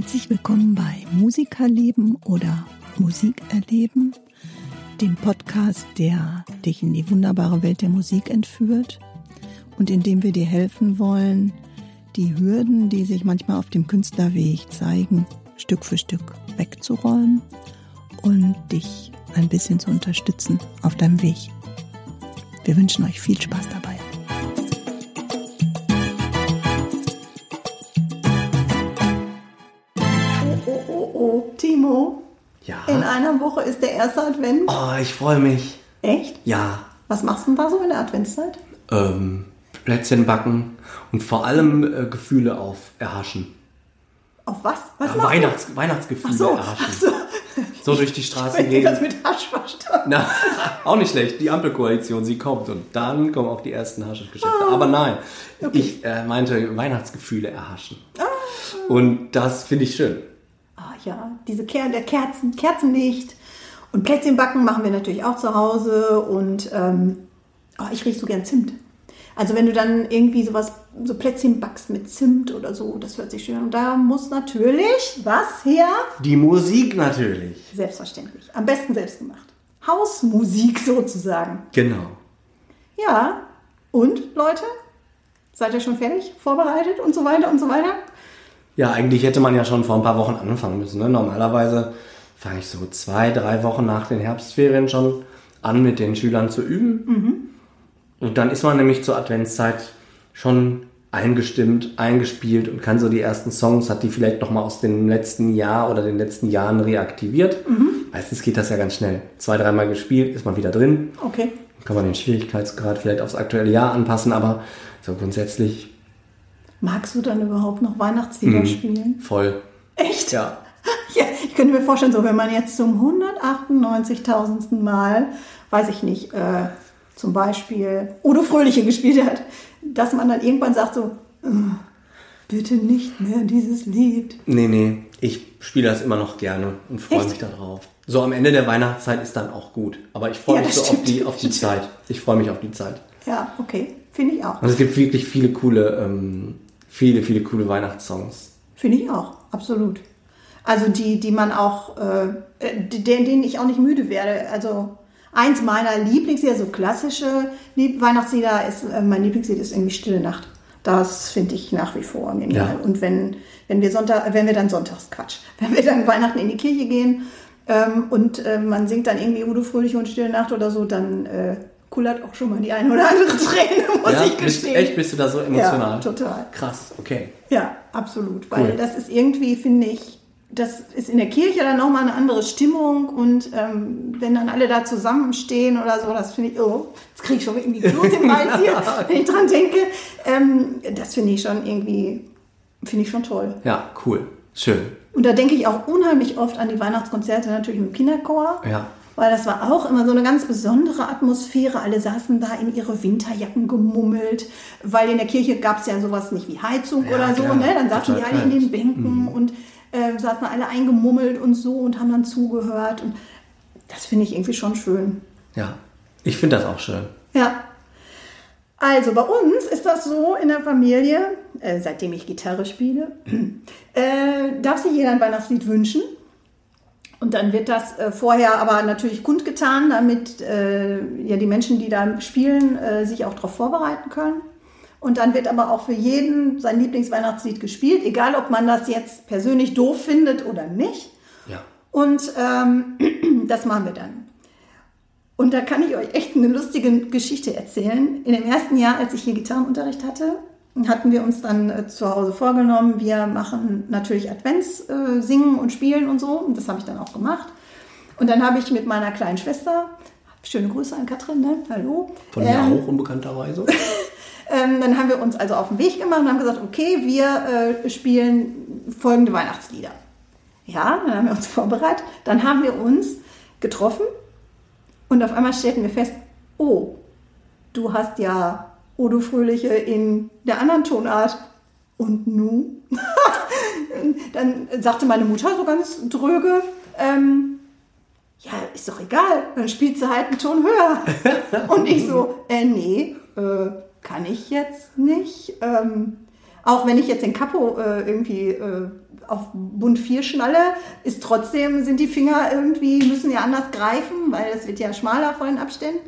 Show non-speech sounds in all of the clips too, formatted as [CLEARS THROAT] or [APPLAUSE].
Herzlich willkommen bei Musikerleben oder Musikerleben, dem Podcast, der dich in die wunderbare Welt der Musik entführt und in dem wir dir helfen wollen, die Hürden, die sich manchmal auf dem Künstlerweg zeigen, Stück für Stück wegzuräumen und dich ein bisschen zu unterstützen auf deinem Weg. Wir wünschen euch viel Spaß dabei. In einer Woche ist der erste Advent. Oh, ich freue mich. Echt? Ja. Was machst du denn da so in der Adventszeit? Ähm, Plätzchen backen und vor allem äh, Gefühle auf erhaschen. Auf was? Was Ja, Weihnachts du? Weihnachtsgefühle Ach so, erhaschen. so. So durch die Straßen Ich das gehen. mit Hasch verstanden. [LAUGHS] Na, auch nicht schlecht. Die Ampelkoalition, sie kommt und dann kommen auch die ersten Haschischgeschäfte. Ah. Aber nein, ich äh, meinte Weihnachtsgefühle erhaschen. Ah. Und das finde ich schön. Ja, diese Ker der Kerzen, Kerzenlicht und Plätzchen backen machen wir natürlich auch zu Hause und ähm, oh, ich rieche so gern Zimt. Also wenn du dann irgendwie sowas, so Plätzchen backst mit Zimt oder so, das hört sich schön an. Und da muss natürlich was her? Die Musik natürlich. Selbstverständlich. Am besten selbst gemacht. Hausmusik sozusagen. Genau. Ja. Und Leute, seid ihr schon fertig? Vorbereitet und so weiter und so weiter? Ja, eigentlich hätte man ja schon vor ein paar Wochen anfangen müssen. Ne? Normalerweise fange ich so zwei, drei Wochen nach den Herbstferien schon an, mit den Schülern zu üben. Und dann ist man nämlich zur Adventszeit schon eingestimmt, eingespielt und kann so die ersten Songs, hat die vielleicht nochmal aus dem letzten Jahr oder den letzten Jahren reaktiviert. Meistens geht das ja ganz schnell. Zwei, dreimal gespielt, ist man wieder drin. Okay. Dann kann man den Schwierigkeitsgrad vielleicht aufs aktuelle Jahr anpassen, aber so grundsätzlich Magst du dann überhaupt noch Weihnachtslieder spielen? voll. Echt? Ja. [LAUGHS] Ja, ich könnte mir vorstellen, so wenn man jetzt zum 198.000. Mal, weiß ich nicht, äh, zum Beispiel Udo Fröhliche gespielt hat, dass man dann irgendwann sagt so, "Äh, bitte nicht mehr dieses Lied. Nee, nee, ich spiele das immer noch gerne und freue mich darauf. So am Ende der Weihnachtszeit ist dann auch gut. Aber ich freue Ja, mich so auf die, auf die Zeit. Ich freue mich auf die Zeit. Ja, okay, finde ich auch. Und es gibt wirklich viele coole, ähm, viele, viele coole Weihnachtssongs. Finde ich auch, absolut. Also die, die man auch, äh, die- denen ich auch nicht müde werde. Also eins meiner Lieblingslieder, so klassische Lieb Weihnachtslieder, ist, äh, mein Lieblingslied ist irgendwie Stille Nacht. Das finde ich nach wie vor genial. Ja. Und wenn, wenn wir Sonntag, wenn wir dann sonntags, Quatsch, [LAUGHS] wenn wir dann Weihnachten in die Kirche gehen ähm, und äh, man singt dann irgendwie Udo Fröhlich und Stille Nacht oder so, dann äh, kullert auch schon mal die eine oder andere Träne, [LAUGHS] muss ja, ich bist, gestehen. echt, bist du da so emotional? Ja, total. Krass, okay. Ja, absolut. Weil Cool. das ist irgendwie, finde ich, das ist in der Kirche dann nochmal eine andere Stimmung und ähm, wenn dann alle da zusammenstehen oder so, das finde ich, oh, jetzt kriege ich schon irgendwie Blut im Hals hier, wenn ich dran denke. Ähm, das finde ich schon irgendwie, finde ich schon toll. Ja, cool. Schön. Und da denke ich auch unheimlich oft an die Weihnachtskonzerte natürlich mit dem Kinderchor. Ja. Weil das war auch immer so eine ganz besondere Atmosphäre. Alle saßen da in ihre Winterjacken gemummelt, weil in der Kirche gab es ja sowas nicht wie Heizung Ja, oder so. klar. Ne? Dann saßen die alle in den. Bänken und äh, saßen alle eingemummelt und so und haben dann zugehört. Und das finde ich irgendwie schon schön. Ja. Ich finde das auch schön. Ja. Also bei uns ist das so in der Familie, äh, seitdem ich Gitarre spiele, [CLEARS THROAT] äh, darf sich jeder ein Weihnachtslied wünschen. Und dann wird das äh, vorher aber natürlich kundgetan, damit äh, ja die Menschen, die da spielen, äh, sich auch darauf vorbereiten können. Und dann wird aber auch für jeden sein Lieblingsweihnachtslied gespielt, egal ob man das jetzt persönlich doof findet oder nicht. Ja. Und ähm, [CLEARS THROAT] das machen wir dann. Und da kann ich euch echt eine lustige Geschichte erzählen. In dem ersten Jahr, als ich hier Gitarrenunterricht hatte, hatten wir uns dann äh, zu Hause vorgenommen, wir machen natürlich Advents äh, singen und spielen und so. Und das habe ich dann auch gemacht. Und dann habe ich mit meiner kleinen Schwester, schöne Grüße an Katrin, ne? hallo. Von mir Ähm, auch unbekannterweise. [LAUGHS] ähm, dann haben wir uns also auf den Weg gemacht und haben gesagt, okay, wir äh, spielen folgende Weihnachtslieder. Ja, dann haben wir uns [LAUGHS] vorbereitet. Dann haben wir uns getroffen und auf einmal stellten wir fest, oh, du hast ja Odo Fröhliche in der anderen Tonart. Und nu? [LAUGHS] dann sagte meine Mutter so ganz dröge, ähm, ja, ist doch egal, dann spielt sie halt einen Ton höher. [LAUGHS] Und ich so, äh, nee, äh, kann ich jetzt nicht. Ähm, auch wenn ich jetzt den Capo äh, irgendwie äh, auf Bund 4 schnalle, ist trotzdem, sind die Finger irgendwie, müssen ja anders greifen, weil es wird ja schmaler vor den Abständen.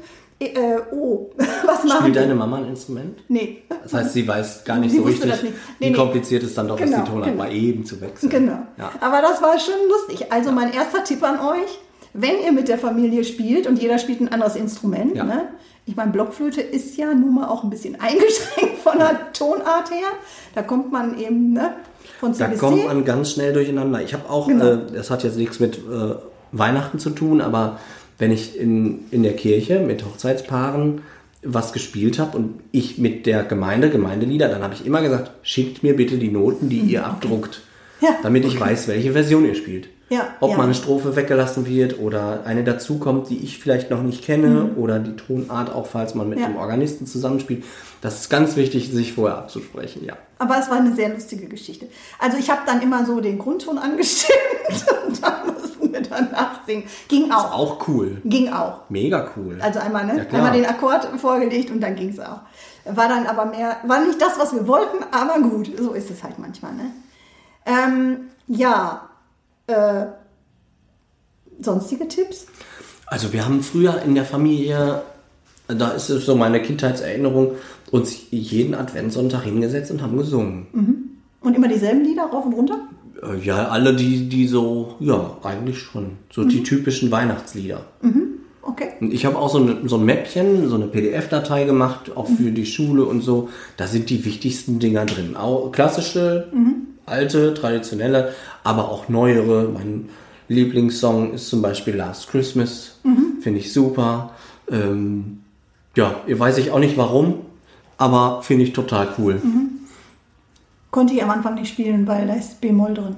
Äh, oh, [LAUGHS] was machen Spielt deine Mama ein Instrument? Nee. Das heißt, sie weiß gar nicht Sie so richtig, nicht. Nee, wie nee. kompliziert es dann doch ist, Genau, die Tonart genau. mal eben zu wechseln. Genau. Ja. Aber das war schon lustig. Also mein erster Tipp an euch, wenn ihr mit der Familie spielt und jeder spielt ein anderes Instrument, Ja. ne? ich meine, Blockflöte ist ja nun mal auch ein bisschen [LAUGHS] eingeschränkt von der Tonart her. Da kommt man eben ne, von C Da bis kommt man ganz schnell durcheinander. Ich habe auch, Genau. äh, das hat jetzt nichts mit äh, Weihnachten zu tun, aber wenn ich in, in der Kirche mit Hochzeitspaaren was gespielt habe und ich mit der Gemeinde, Gemeindelieder, dann habe ich immer gesagt, schickt mir bitte die Noten, die ihr abdruckt, Mhm, Ja, damit ich weiß, welche Version ihr spielt. Ja, Ob ja. mal eine Strophe weggelassen wird oder eine dazukommt, die ich vielleicht noch nicht kenne oder die Tonart, auch falls man mit Mhm. Ja. einem Organisten zusammenspielt. Das ist ganz wichtig, sich vorher abzusprechen, ja. Aber es war eine sehr lustige Geschichte. Also ich habe dann immer so den Grundton angestimmt [LAUGHS] und dann mussten wir danach singen. Ging auch. Auch cool. Ging auch. Mega cool. Also einmal, ne? Ja, einmal den Akkord vorgelegt und dann ging es auch. War dann aber mehr, war nicht das, was wir wollten, aber gut, so ist es halt manchmal, ne? Ähm, ja, äh, sonstige Tipps? Also wir haben früher in der Familie, da ist es so meine Kindheitserinnerung, uns jeden Adventssonntag hingesetzt und haben gesungen. Und immer dieselben Lieder rauf und runter? Äh, Ja, alle die, die so, ja, eigentlich schon. So die typischen Weihnachtslieder. Okay. Und ich habe auch so, eine, so ein Mäppchen, so eine PDF-Datei gemacht, auch für die Schule und so. Da sind die wichtigsten Dinger drin. Auch klassische, alte, traditionelle, aber auch neuere. Mein Lieblingssong ist zum Beispiel Last Christmas. Finde ich super. Ähm, ja, weiß ich auch nicht warum, aber finde ich total cool. Konnte ich am Anfang nicht spielen, weil da ist B-Moll drin.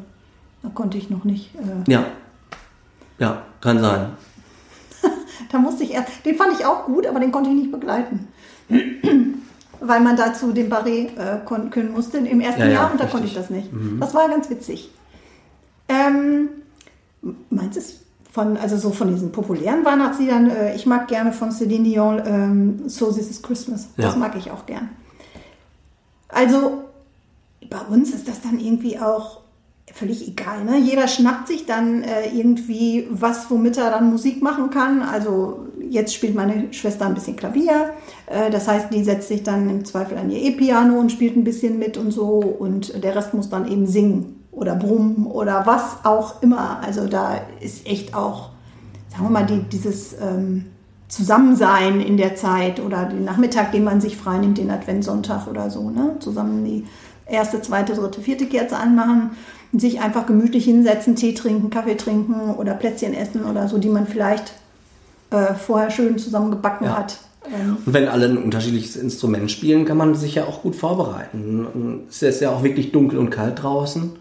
Da konnte ich noch nicht. Äh, Ja. Ja, kann sein. [LAUGHS] da musste ich erst. Den fand ich auch gut, aber den konnte ich nicht begleiten. Weil man dazu den Barré äh, können musste im ersten Ja, ja, Jahr und da richtig. konnte ich das nicht. Das war ganz witzig. Ähm, meinst du es von, also so von diesen populären Weihnachtsliedern? Äh, ich mag gerne von Celine Dion ähm, So This Is Christmas. Das Ja. mag ich auch gern. Also bei uns ist das dann irgendwie auch völlig egal. Ne? Jeder schnappt sich dann äh, irgendwie was, womit er dann Musik machen kann. Also jetzt spielt meine Schwester ein bisschen Klavier. Äh, das heißt, die setzt sich dann im Zweifel an ihr E-Piano und spielt ein bisschen mit und so. Und der Rest muss dann eben singen oder brummen oder was auch immer. Also da ist echt auch, sagen wir mal, die, dieses ähm, Zusammensein in der Zeit oder den Nachmittag, den man sich freinimmt, den Adventssonntag oder so, ne? zusammen die erste, zweite, dritte, vierte Kerze anmachen und sich einfach gemütlich hinsetzen, Tee trinken, Kaffee trinken oder Plätzchen essen oder so, die man vielleicht äh, vorher schön zusammengebacken Ja. hat. Ähm, Und wenn alle ein unterschiedliches Instrument spielen, kann man sich ja auch gut vorbereiten. Es ist ja auch wirklich dunkel und kalt draußen.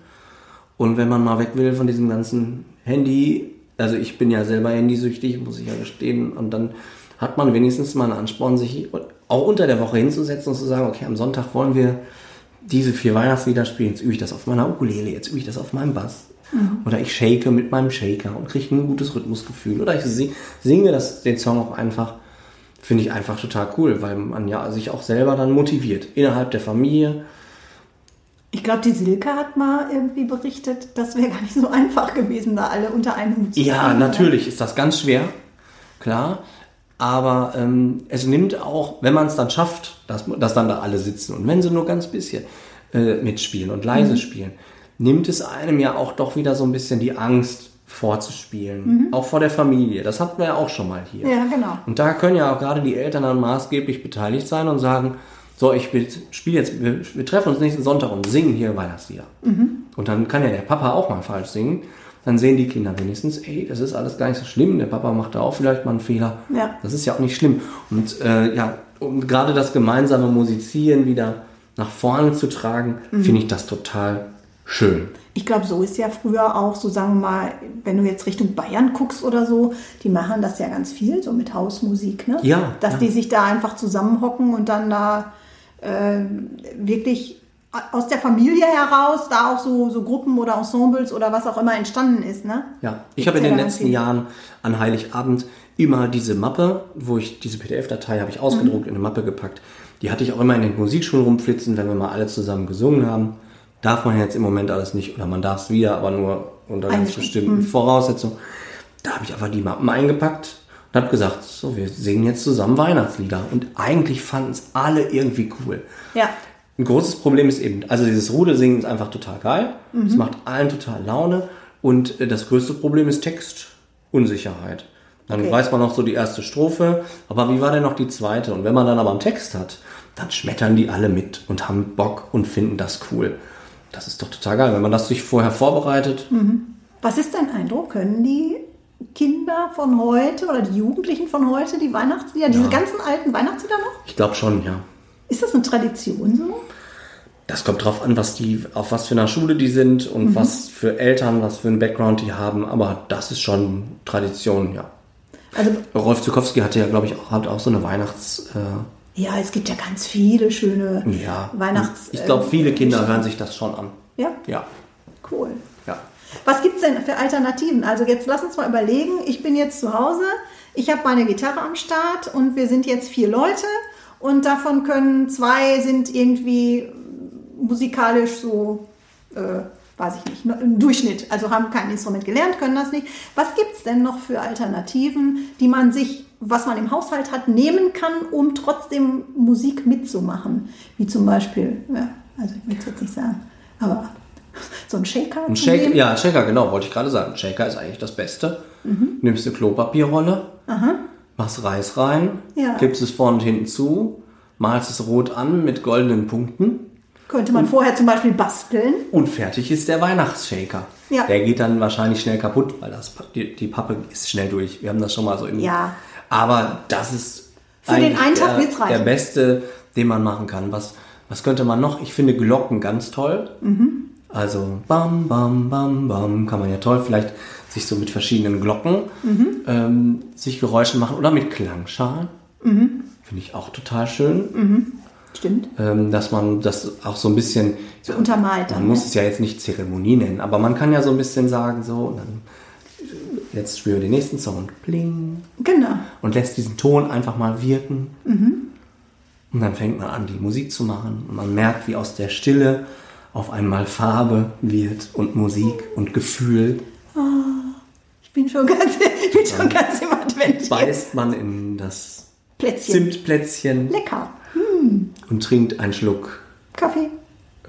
Und wenn man mal weg will von diesem ganzen Handy, also ich bin ja selber handysüchtig, muss ich ja gestehen, und dann hat man wenigstens mal einen Ansporn, sich auch unter der Woche hinzusetzen und zu sagen, okay, am Sonntag wollen wir diese vier Weihnachtslieder spielen, jetzt übe ich das auf meiner Ukulele, jetzt übe ich das auf meinem Bass. Oder ich shake mit meinem Shaker und kriege ein gutes Rhythmusgefühl. Oder ich si- singe das, den Song auch einfach finde ich einfach total cool, weil man ja sich auch selber dann motiviert. Innerhalb der Familie. ich glaube, die Silke hat mal irgendwie berichtet, das wäre gar nicht so einfach gewesen, da alle unter einen Hut zu Ja, kriegen, natürlich ist das ganz schwer, klar. Aber ähm, es nimmt auch, wenn man es dann schafft, dass, dass dann da alle sitzen und wenn sie nur ganz bisschen äh, mitspielen und leise spielen, nimmt es einem ja auch doch wieder so ein bisschen die Angst vorzuspielen. Auch vor der Familie. Das hatten wir ja auch schon mal hier. Ja, genau. Und da können ja auch gerade die Eltern dann maßgeblich beteiligt sein und sagen, so, ich spiele jetzt, wir, wir treffen uns nächsten Sonntag und singen hier Weihnachtslieder. Und dann kann ja der Papa auch mal falsch singen. Dann sehen die Kinder wenigstens, ey, das ist alles gar nicht so schlimm. Der Papa macht da auch vielleicht mal einen Fehler. Ja. Das ist ja auch nicht schlimm. Und äh, ja, um gerade das gemeinsame Musizieren wieder nach vorne zu tragen, finde ich das total schön. Ich glaube, so ist ja früher auch, so sagen wir mal, wenn du jetzt Richtung Bayern guckst oder so, die machen das ja ganz viel, so mit Hausmusik, ne? Ja, Dass ja. die sich da einfach zusammenhocken und dann da äh, wirklich aus der Familie heraus da auch so, so Gruppen oder Ensembles oder was auch immer entstanden ist, ne? Ja, ich habe in den letzten viel. Jahren an Heiligabend immer diese Mappe, wo ich diese PDF-Datei habe ich ausgedruckt, in eine Mappe gepackt. Die hatte ich auch immer in den Musikschulen rumflitzen, wenn wir mal alle zusammen gesungen haben. Darf man jetzt im Moment alles nicht oder man darf es wieder, aber nur unter ganz bestimmten Voraussetzungen. Da habe ich einfach die Mappen eingepackt und habe gesagt, so, wir singen jetzt zusammen Weihnachtslieder. Und eigentlich fanden es alle irgendwie cool. Ja. Ein großes Problem ist eben, also dieses Rudelsingen ist einfach total geil. Es macht allen total Laune. Und äh, das größte Problem ist Textunsicherheit. Dann Okay. weiß man noch so die erste Strophe, aber wie war denn noch die zweite? Und wenn man dann aber einen Text hat, dann schmettern die alle mit und haben Bock und finden das cool. Das ist doch total geil, wenn man das sich vorher vorbereitet. Was ist dein Eindruck? Können die Kinder von heute oder die Jugendlichen von heute die Weihnachtslieder, diese ganzen alten Weihnachtslieder noch? Ich glaube schon, ja. Ist das eine Tradition so? Das kommt drauf an, was die, auf was für einer Schule die sind und was für Eltern, was für einen Background die haben. Aber das ist schon Tradition, ja. Also Rolf Zukowski hatte ja, glaube ich, auch, hat auch so eine Weihnachts... Äh, ja, es gibt ja ganz viele schöne ja. Weihnachts. Ich glaube, viele äh, Kinder hören sich das schon an. Ja, Ja, cool. ja. Was gibt es denn für Alternativen? Also jetzt lass uns mal überlegen. Ich bin jetzt zu Hause, ich habe meine Gitarre am Start und wir sind jetzt vier Leute und davon können zwei sind irgendwie musikalisch so, äh, weiß ich nicht, im Durchschnitt, also haben kein Instrument gelernt, können das nicht. Was gibt es denn noch für Alternativen, die man sich, was man im Haushalt hat, nehmen kann, um trotzdem Musik mitzumachen? Wie zum Beispiel, ja, also ich will es jetzt nicht sagen, aber [LAUGHS] so ein Shaker. Ein Shaker, nehmen. ja, ein Shaker, genau, wollte ich gerade sagen. Ein Shaker ist eigentlich das Beste. Nimmst eine Klopapierrolle, machst Reis rein, Ja. kippst es vorne und hinten zu, malst es rot an mit goldenen Punkten Könnte man vorher zum Beispiel basteln. und fertig ist der Weihnachtsshaker. Ja. Der geht dann wahrscheinlich schnell kaputt, weil das, die, die Pappe ist schnell durch. Wir haben das schon mal so in. Ja. Aber das ist Für den einen Tag der, wird's reichen. der beste, den man machen kann. Was, was könnte man noch? Ich finde Glocken ganz toll. Mhm. Also bam, bam, bam, bam, kann man ja toll vielleicht sich so mit verschiedenen Glocken Mhm. ähm, sich Geräusche machen oder mit Klangschalen. Mhm. Finde ich auch total schön, Stimmt. ähm, dass man das auch so ein bisschen So untermalt dann. man muss ne? es ja jetzt nicht Zeremonie nennen, aber man kann ja so ein bisschen sagen, so, und dann jetzt spielen wir den nächsten Song und pling Genau. und lässt diesen Ton einfach mal wirken. Und dann fängt man an, die Musik zu machen und man merkt, wie aus der Stille auf einmal Farbe wird und Musik und Gefühl. Ich bin schon ganz, [LAUGHS] ich bin schon ganz im Advent. Beißt man in das Plätzchen. Zimtplätzchen Lecker. und trinkt einen Schluck Kaffee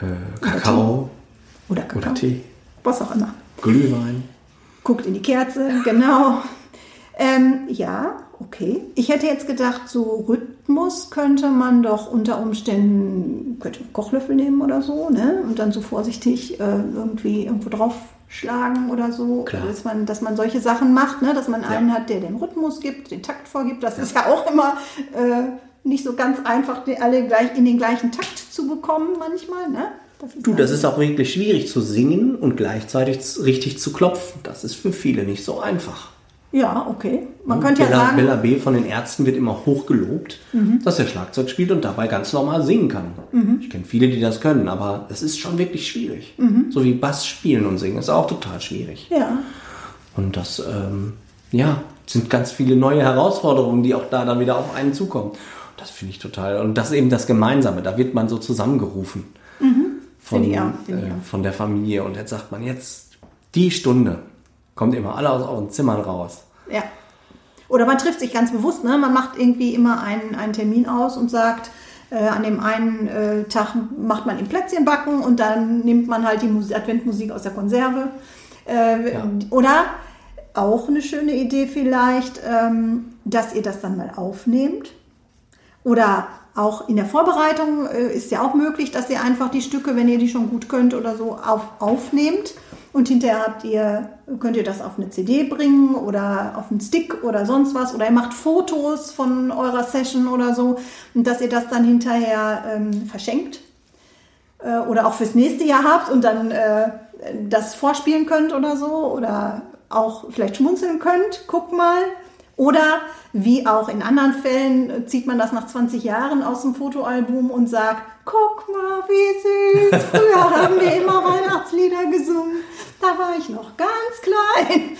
äh, Kakao oder Kakao. oder Tee, Was auch immer. Glühwein. Guckt in die Kerze, [LAUGHS] genau. Ähm, ja, okay. Ich hätte jetzt gedacht, so Rhythmus könnte man doch unter Umständen, könnte man Kochlöffel nehmen oder so, ne? Und dann so vorsichtig äh, irgendwie irgendwo draufschlagen oder so. Klar. Dass man, dass man solche Sachen macht, ne? Dass man einen hat, der den Rhythmus gibt, den Takt vorgibt. Das ist ja auch immer äh, nicht so ganz einfach, die alle gleich in den gleichen Takt zu bekommen manchmal, ne? Du, das ist auch wirklich schwierig zu singen und gleichzeitig richtig zu klopfen. Das ist für viele nicht so einfach. Ja, okay. Man könnte ja Bella, sagen, Mhm. Bella B. von den Ärzten wird immer hoch gelobt, dass er Schlagzeug spielt und dabei ganz normal singen kann. Mhm. Ich kenne viele, die das können, aber es ist schon wirklich schwierig. Mhm. So wie Bass spielen und singen ist auch total schwierig. ja. Und das, ähm, ja, sind ganz viele neue Herausforderungen, die auch da dann wieder auf einen zukommen. Das finde ich total. Und das ist eben das Gemeinsame. Da wird man so zusammengerufen von, ich äh, von der Familie. Und jetzt sagt man jetzt die Stunde. Kommt immer alle aus euren Zimmern raus. Ja. Oder man trifft sich ganz bewusst, ne? Man macht irgendwie immer einen, einen Termin aus und sagt, äh, an dem einen äh, Tag macht man im Plätzchen backen und dann nimmt man halt die Musik, Adventmusik aus der Konserve. Äh, Ja. Oder auch eine schöne Idee vielleicht, ähm, dass ihr das dann mal aufnehmt. Oder auch in der Vorbereitung äh, ist ja auch möglich, dass ihr einfach die Stücke, wenn ihr die schon gut könnt oder so, auf, aufnehmt. Und hinterher habt ihr, könnt ihr das auf eine CD bringen oder auf einen Stick oder sonst was. Oder ihr macht Fotos von eurer Session oder so. Und dass ihr das dann hinterher ähm, verschenkt. Äh, oder auch fürs nächste Jahr habt und dann äh, das vorspielen könnt oder so. Oder auch vielleicht schmunzeln könnt. Guck mal. Oder wie auch in anderen Fällen zieht man das nach 20 Jahren aus dem Fotoalbum und sagt, guck mal, wie süß, [LAUGHS] früher haben wir immer Weihnachtslieder gesungen, da war ich noch ganz klein.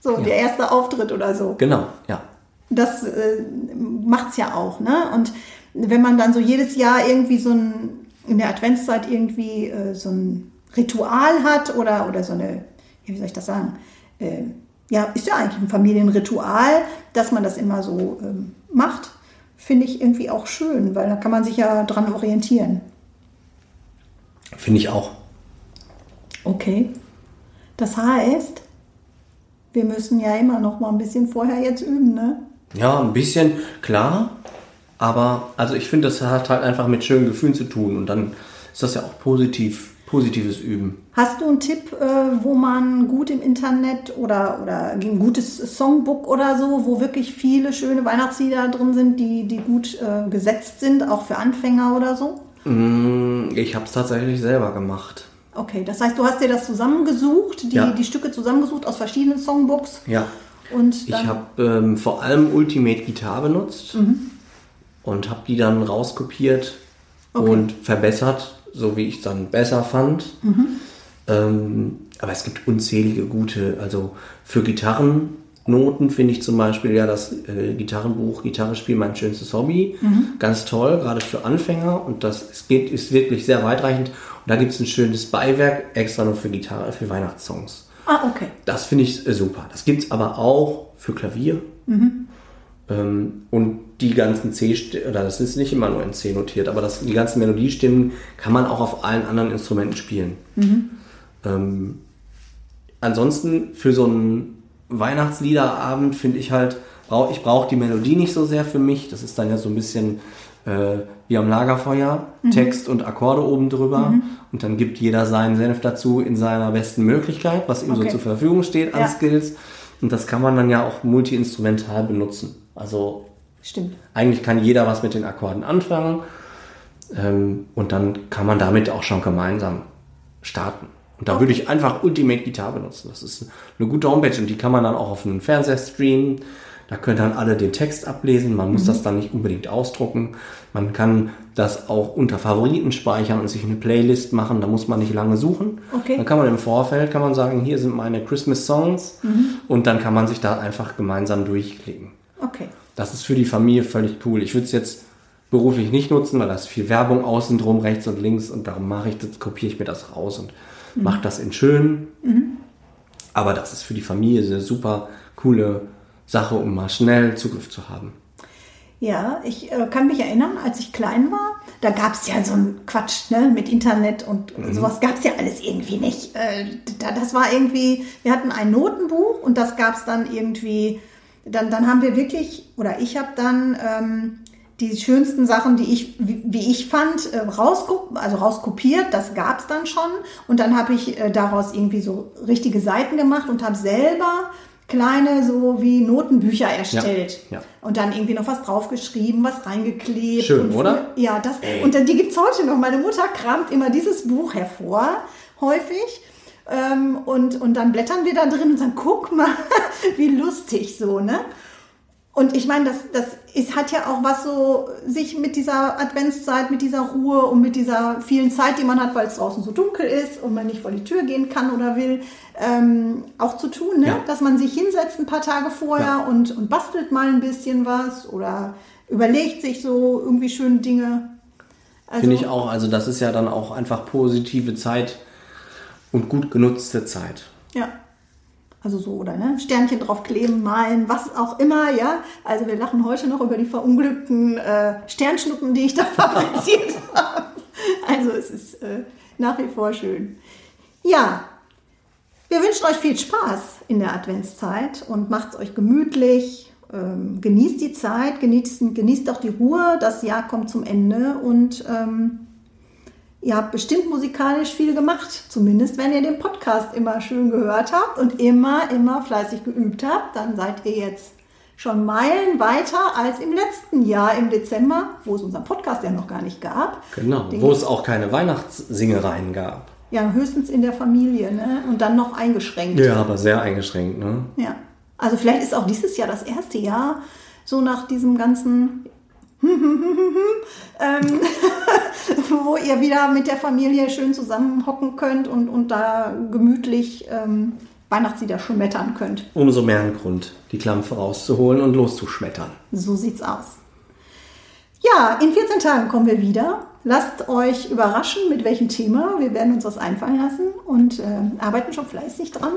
So, der erste Auftritt oder so. Genau, ja. Das äh, macht's ja auch, ne? Und wenn man dann so jedes Jahr irgendwie so ein, in der Adventszeit irgendwie äh, so ein Ritual hat oder, oder so eine, ja, wie soll ich das sagen? Äh, ja, ist ja eigentlich ein Familienritual, dass man das immer so ähm, macht, finde ich irgendwie auch schön, weil da kann man sich ja dran orientieren. Finde ich auch. Okay. Das heißt, wir müssen ja immer noch mal ein bisschen vorher jetzt üben, ne? Ja, ein bisschen, klar. Aber also ich finde, das hat halt einfach mit schönen Gefühlen zu tun und dann ist das ja auch positiv, positives Üben. Hast du einen Tipp, äh, wo man gut im Internet oder, oder ein gutes Songbook oder so, wo wirklich viele schöne Weihnachtslieder drin sind, die, die gut äh, gesetzt sind, auch für Anfänger oder so? Mm, Ich habe es tatsächlich selber gemacht. Okay, das heißt, du hast dir das zusammengesucht, die, Ja. die Stücke zusammengesucht aus verschiedenen Songbooks Ja. und Ich habe ähm, vor allem Ultimate Guitar benutzt und habe die dann rauskopiert Okay. und verbessert, so wie ich es dann besser fand. Ähm, aber es gibt unzählige gute, also für Gitarrennoten finde ich zum Beispiel ja das äh, Gitarrenbuch Gitarre spielen mein schönstes Hobby ganz toll, gerade für Anfänger und das es geht, ist wirklich sehr weitreichend. Und da gibt es ein schönes Beiwerk extra nur für Gitarre, für Weihnachtssongs. Ah, okay. Das finde ich äh, super. Das gibt es aber auch für Klavier. Ähm, und die ganzen C, oder das ist nicht immer nur in C notiert, aber das, die ganzen Melodiestimmen kann man auch auf allen anderen Instrumenten spielen. Ähm, ansonsten für so einen Weihnachtsliederabend finde ich halt, brauch, ich brauche die Melodie nicht so sehr für mich. Das ist dann ja so ein bisschen äh, wie am Lagerfeuer, Text und Akkorde oben drüber. Und dann gibt jeder seinen Senf dazu in seiner besten Möglichkeit, was ihm Okay. so zur Verfügung steht an Ja. Skills. Und das kann man dann ja auch multi-instrumental benutzen. Also Stimmt. eigentlich kann jeder was mit den Akkorden anfangen. Ähm, und dann kann man damit auch schon gemeinsam starten. Und da würde ich einfach Ultimate Guitar benutzen. Das ist eine gute Homepage und die kann man dann auch auf einem Fernseher streamen. Da können dann alle den Text ablesen. Man muss das dann nicht unbedingt ausdrucken. Man kann das auch unter Favoriten speichern und sich eine Playlist machen. Da muss man nicht lange suchen. Okay. Dann kann man im Vorfeld kann man sagen, hier sind meine Christmas Songs. Und dann kann man sich da einfach gemeinsam durchklicken. Okay. Das ist für die Familie völlig cool. Ich würde es jetzt beruflich nicht nutzen, weil da ist viel Werbung außen drum, rechts und links und darum mache ich das, kopiere ich mir das raus und mache das in schön. Aber das ist für die Familie eine super coole Sache, um mal schnell Zugriff zu haben. Ja, ich äh, kann mich erinnern, als ich klein war, da gab es ja so einen Quatsch ne, mit Internet und sowas gab es ja alles irgendwie nicht. Äh, da, das war irgendwie, wir hatten ein Notenbuch und das gab es dann irgendwie, dann, dann haben wir wirklich, oder ich habe dann ähm, die schönsten Sachen, die ich, wie, wie ich fand, äh, rausko also rauskopiert, das gab es dann schon. Und dann habe ich äh, daraus irgendwie so richtige Seiten gemacht und habe selber kleine so wie Notenbücher erstellt. ja. Und dann irgendwie noch was draufgeschrieben, was reingeklebt. Schön, und oder? Ja, das. Ey. Und dann, die gibt's heute noch. Meine Mutter kramt immer dieses Buch hervor, häufig. Ähm, und, und dann blättern wir da drin und sagen, guck mal, [LAUGHS] wie lustig so, ne? Und ich meine, das, das ist, hat ja auch was so, sich mit dieser Adventszeit, mit dieser Ruhe und mit dieser vielen Zeit, die man hat, weil es draußen so dunkel ist und man nicht vor die Tür gehen kann oder will, ähm, auch zu tun, ne? Ja. dass man sich hinsetzt ein paar Tage vorher Ja. und, und bastelt mal ein bisschen was oder überlegt sich so irgendwie schöne Dinge. Also, Finde ich auch. Also das ist ja dann auch einfach positive Zeit und gut genutzte Zeit. Ja. Also so, oder ne? Sternchen draufkleben, malen, was auch immer, ja. Also wir lachen heute noch über die verunglückten äh, Sternschnuppen, die ich da [LAUGHS] fabriziert habe. Also es ist äh, nach wie vor schön. Ja, wir wünschen euch viel Spaß in der Adventszeit und macht es euch gemütlich. Ähm, genießt die Zeit, genießt, genießt auch die Ruhe. Das Jahr kommt zum Ende und ähm, Ihr habt bestimmt musikalisch viel gemacht, zumindest wenn ihr den Podcast immer schön gehört habt und immer, immer fleißig geübt habt, dann seid ihr jetzt schon Meilen weiter als im letzten Jahr im Dezember, wo es unseren Podcast ja noch gar nicht gab. Genau. Den Wo es auch keine Weihnachtssingereien gab. Ja, höchstens in der Familie, ne? Und dann noch eingeschränkt. Ja, aber sehr eingeschränkt, ne? Ja. Also vielleicht ist auch dieses Jahr das erste Jahr, so nach diesem ganzen, ähm, [LAUGHS] wo ihr wieder mit der Familie schön zusammenhocken könnt und, und da gemütlich ähm, Weihnachtslieder schmettern könnt. Umso mehr ein Grund, die Klampfe rauszuholen und loszuschmettern. So sieht's aus. Ja, in 14 Tagen kommen wir wieder lasst euch überraschen, mit welchem Thema. Wir werden uns was einfallen lassen und äh, arbeiten schon fleißig dran.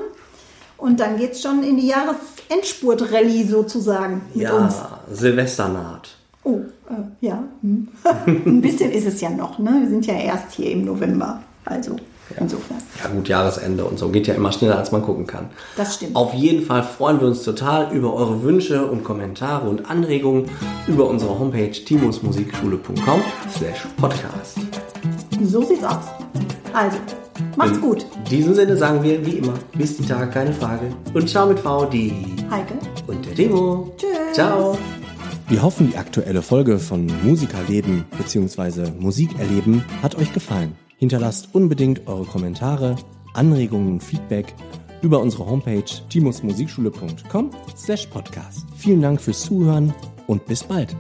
Und dann geht es schon in die Jahresendspurt-Rallye sozusagen mit ja, uns. Silvesternaht. Oh, äh, ja. Hm. [LAUGHS] Ein bisschen ist es ja noch, ne? Wir sind ja erst hier im November. Also insofern. Ja gut, Jahresende und so. Geht ja immer schneller, als man gucken kann. Das stimmt. Auf jeden Fall freuen wir uns total über eure Wünsche und Kommentare und Anregungen über unsere Homepage timusmusikschule.com slash podcast. So sieht's aus. Also, macht's gut. In diesem Sinne sagen wir, wie immer, bis die Tage, keine Frage. Und ciao mit V, die Heike. und der Timo. Tschüss. Ciao. Wir hoffen, die aktuelle Folge von Musikerleben bzw. Musik erleben hat euch gefallen. Hinterlasst unbedingt eure Kommentare, Anregungen und Feedback über unsere Homepage timusmusikschule.com slash podcast. Vielen Dank fürs Zuhören und bis bald.